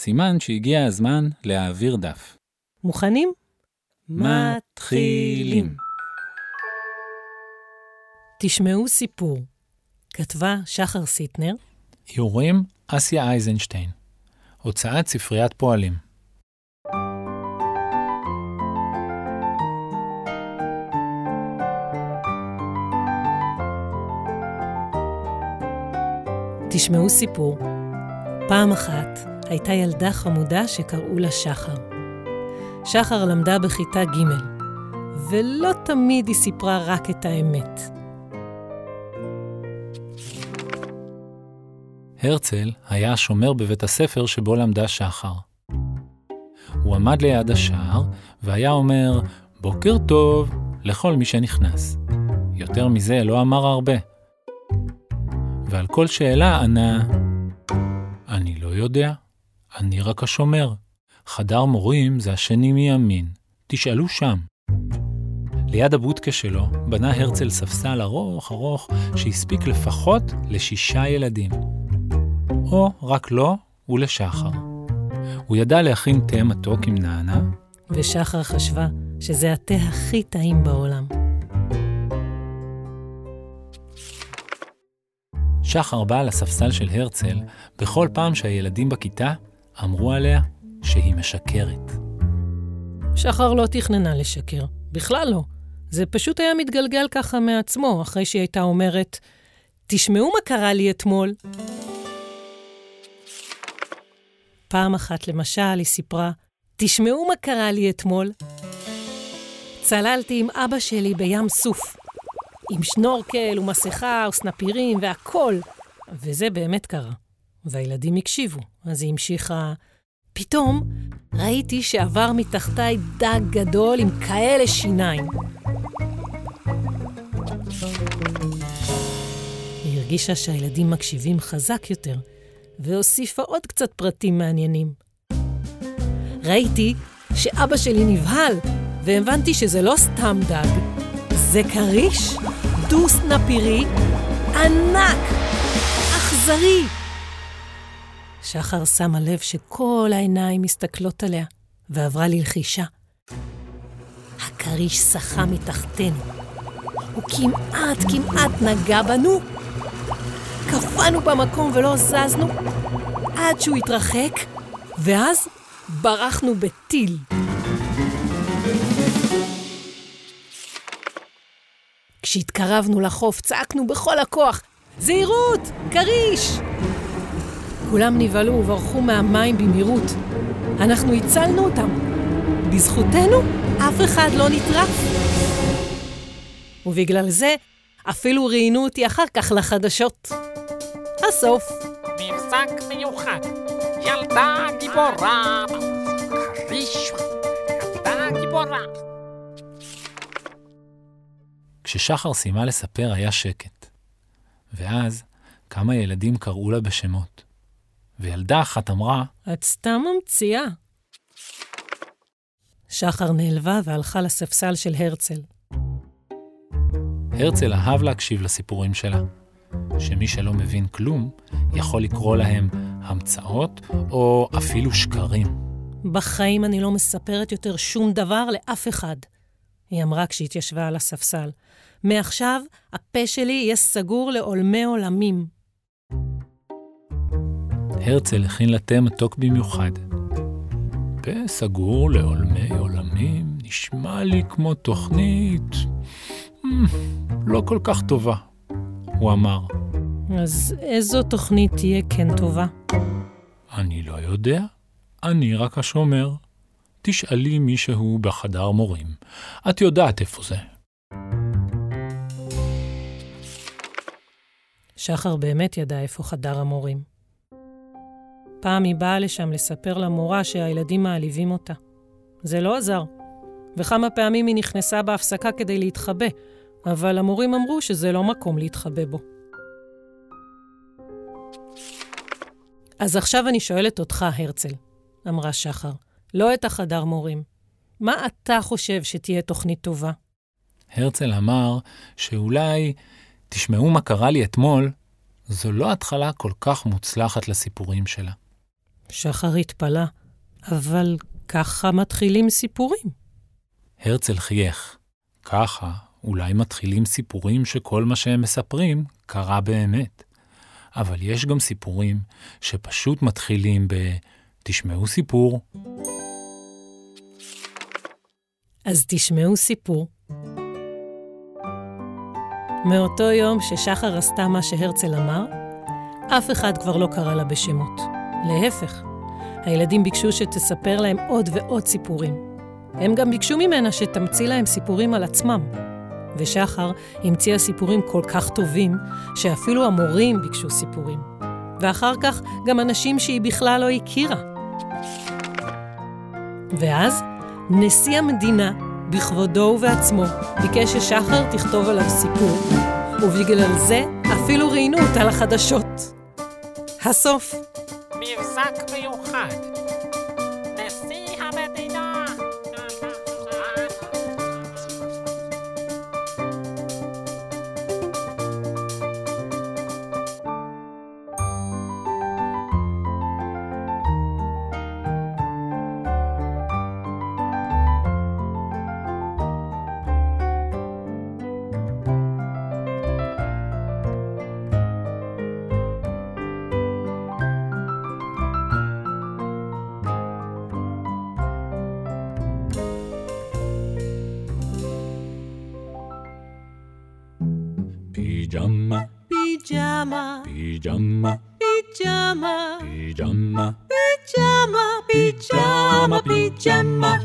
סימן שהגיע הזמן להעביר דף. מוכנים? מתחילים. תשמעו סיפור. כתבה שחר סיטנר, איורים אסיה אייזנשטיין. הוצאת ספריית פועלים. תשמעו סיפור. פעם אחת הייתה ילדה חמודה שקראו לה שחר. שחר למדה בכיתה ג', ולא תמיד היא סיפרה רק את האמת. הרצל היה השומר בבית הספר שבו למדה שחר. הוא עמד ליד השער והיה אומר בוקר טוב לכל מי שנכנס. יותר מזה לא אמר הרבה. ועל כל שאלה ענה, אני לא יודע, אני רק השומר. חדר מורים זה השני מימין, תשאלו שם. ליד הבודקה שלו בנה הרצל ספסל ארוך ארוך שהספיק לפחות לשישה ילדים. או רק לו ולשחר. הוא ידע להכין תה מתוק עם נענה, ושחר חשבה שזה התה הכי טעים בעולם. שחר באה לספסל של הרצל בכל פעם שהילדים בכיתה אמרו עליה שהיא משקרת. שחר לא תכננה לשקר, בכלל לא. זה פשוט היה מתגלגל ככה מעצמו, אחרי שהיא הייתה אומרת, תשמעו מה קרה לי אתמול. פעם אחת, למשל, היא סיפרה, תשמעו מה קרה לי אתמול. צללתי עם אבא שלי בים סוף, עם שנורקל ומסכה וסנפירים והכול, וזה באמת קרה. והילדים הקשיבו, אז היא המשיכה, פתאום ראיתי שעבר מתחתיי דג גדול עם כאלה שיניים. היא הרגישה שהילדים מקשיבים חזק יותר, והוסיפה עוד קצת פרטים מעניינים. ראיתי שאבא שלי נבהל, והבנתי שזה לא סתם דג, זה כריש דו-סנפירי ענק, אכזרי. שחר שמה לב שכל העיניים מסתכלות עליה, ועברה ללחישה. הכריש שחה מתחתנו. הוא כמעט כמעט נגע בנו. קפאנו במקום ולא זזנו עד שהוא התרחק, ואז ברחנו בטיל. כשהתקרבנו לחוף צעקנו בכל הכוח, זהירות! כריש! כולם נבהלו וברחו מהמים במהירות. אנחנו הצלנו אותם. בזכותנו אף אחד לא נטרף. ובגלל זה אפילו ראיינו אותי אחר כך לחדשות. הסוף. מבזק מיוחד, ילדה גיבורה, חריש, ילדה גיבורה. כששחר סיימה לספר היה שקט. ואז כמה ילדים קראו לה בשמות. וילדה אחת אמרה, את סתם ממציאה. שחר נעלבה והלכה לספסל של הרצל. הרצל אהב להקשיב לסיפורים שלה. שמי שלא מבין כלום יכול לקרוא להם המצאות או אפילו שקרים. בחיים אני לא מספרת יותר שום דבר לאף אחד, היא אמרה כשהתיישבה על הספסל. מעכשיו הפה שלי יהיה סגור לעולמי עולמים. הרצל הכין לה תה מתוק במיוחד. פה סגור לעולמי עולמים נשמע לי כמו תוכנית "מ, לא כל כך טובה, הוא אמר. אז איזו תוכנית תהיה כן טובה? אני לא יודע, אני רק השומר. תשאלי מישהו בחדר מורים. את יודעת איפה זה. שחר באמת ידע איפה חדר המורים. פעם היא באה לשם לספר למורה שהילדים מעליבים אותה. זה לא עזר. וכמה פעמים היא נכנסה בהפסקה כדי להתחבא, אבל המורים אמרו שזה לא מקום להתחבא בו. אז עכשיו אני שואלת אותך, הרצל, אמרה שחר, לא את החדר מורים. מה אתה חושב שתהיה תוכנית טובה? הרצל אמר שאולי תשמעו מה קרה לי אתמול, זו לא התחלה כל כך מוצלחת לסיפורים שלה. שחר התפלא, אבל ככה מתחילים סיפורים. הרצל חייך. ככה אולי מתחילים סיפורים שכל מה שהם מספרים קרה באמת. אבל יש גם סיפורים שפשוט מתחילים ב... תשמעו סיפור. אז תשמעו סיפור. מאותו יום ששחר עשתה מה שהרצל אמר, אף אחד כבר לא קרא לה בשמות. להפך, הילדים ביקשו שתספר להם עוד ועוד סיפורים. הם גם ביקשו ממנה שתמציא להם סיפורים על עצמם. ושחר המציאה סיפורים כל כך טובים, שאפילו המורים ביקשו סיפורים. ואחר כך גם אנשים שהיא בכלל לא הכירה. ואז נשיא המדינה, בכבודו ובעצמו, ביקש ששחר תכתוב עליו סיפור, ובגלל זה אפילו ראיינו אותה לחדשות. הסוף. Be exactly what you had. פיג'מה, פיג'מה, פיג'מה, פיג'מה, פיג'מה, פיג'מה, פיג'מה, פיג'מה,